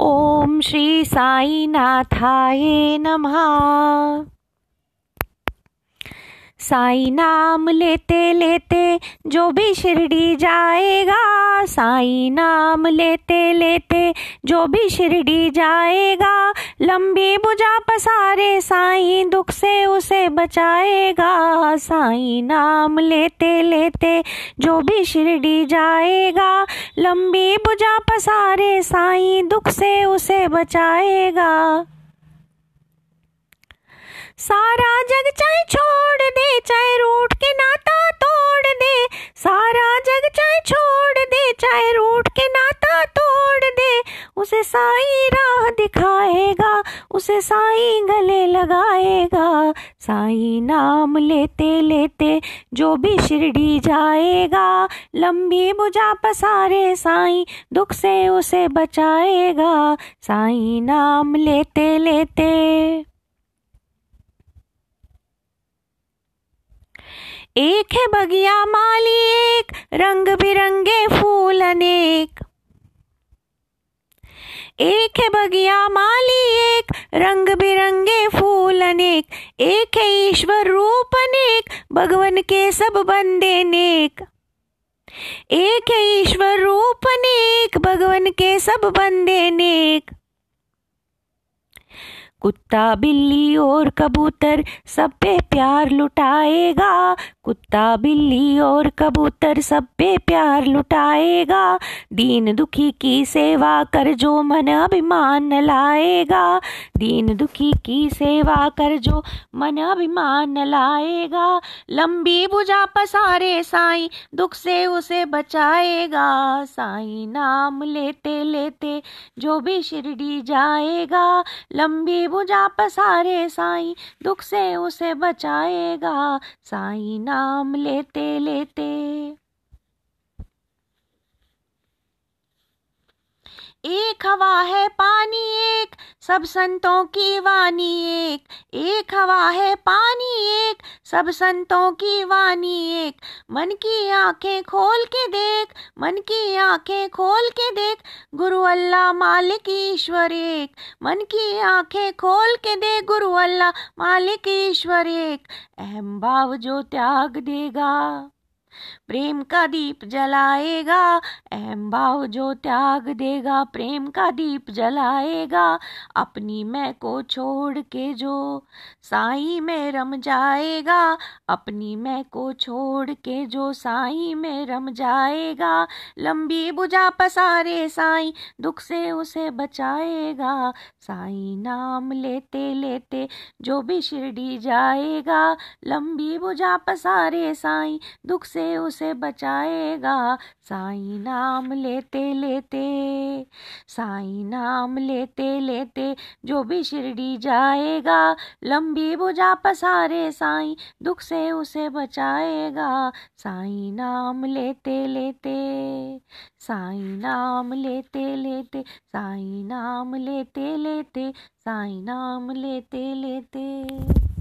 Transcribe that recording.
ओम श्री साई नाथाय नमः। साई नाम लेते लेते जो भी शिरडी जाएगा साई नाम लेते लेते जो भी शिरडी जाएगा, लंबी बुझा पसारे, साई दुख से उसे बचाएगा। साई नाम लेते लेते जो भी शिरडी जाएगा, लंबी बुझा पसारे, साई दुख से उसे बचाएगा। सारा जग चाहे छोड़ दे, चाहे रूठ के नाता तोड़ दे। सारा जग चाहे छोड़ दे, चाहे रूठ के उसे साई राह दिखाएगा, उसे साई गले लगाएगा। साई नाम लेते लेते जो भी शिरडी जाएगा, लंबी बुझा पसारे साई, दुख से उसे बचाएगा। साई नाम लेते लेते। एक है बगिया माली, एक रंग बिरंगे फूल अनेक। एक है बगिया माली, एक रंग बिरंगे फूल अनेक, एक है ईश्वर रूप अनेक, भगवन के सब बंदे नेक। एक है ईश्वर रूप अनेक, भगवन के सब बंदे नेक। कुत्ता बिल्ली और कबूतर सब पे प्यार लुटाएगा। कुत्ता बिल्ली और कबूतर सब पे प्यार लुटाएगा। दीन दुखी की सेवा कर जो मन अभिमान लाएगा। दीन दुखी की सेवा कर जो मन अभिमान लाएगा। लंबी बुझा पसारे साई, दुख से उसे बचाएगा। साई नाम लेते लेते जो भी शिरडी जाएगा। लंबी बुझा पसारे साई, दुख से उसे बचाएगा। साई नाम लेते लेते। एक हवा है पानी एक, सब संतों की वाणी एक। एक हवा है पानी एक सब संतों की वाणी एक। मन की आँखें खोल के देख, मन की आँखें खोल के देख, गुरु अल्लाह मालिक ईश्वर एक। मन की आँखें खोल के देख गुरु अल्लाह मालिक ईश्वर एक। अहम भाव जो त्याग देगा। प्रेम का दीप जलाएगा अहम भाव जो त्याग देगा, प्रेम का दीप जलाएगा, अपनी मैं को छोड़ के जो साई में रम जाएगा, अपनी मैं को छोड़ के जो साई में रम जाएगा, लंबी बुझा पसारे साई, दुख से उसे बचाएगा, साई नाम लेते लेते जो भी शिरडी जाएगा, लंबी बुझा पसारे साई, दुख से उसे बचाएगा। साई नाम लेते लेते, साई नाम लेते लेते जो भी शिरडी जाएगा, लंबी बुझा पसारे साई, दुख से उसे बचाएगा। साई नाम लेते लेते, साई नाम लेते लेते, साई नाम लेते लेते, साई नाम लेते लेते।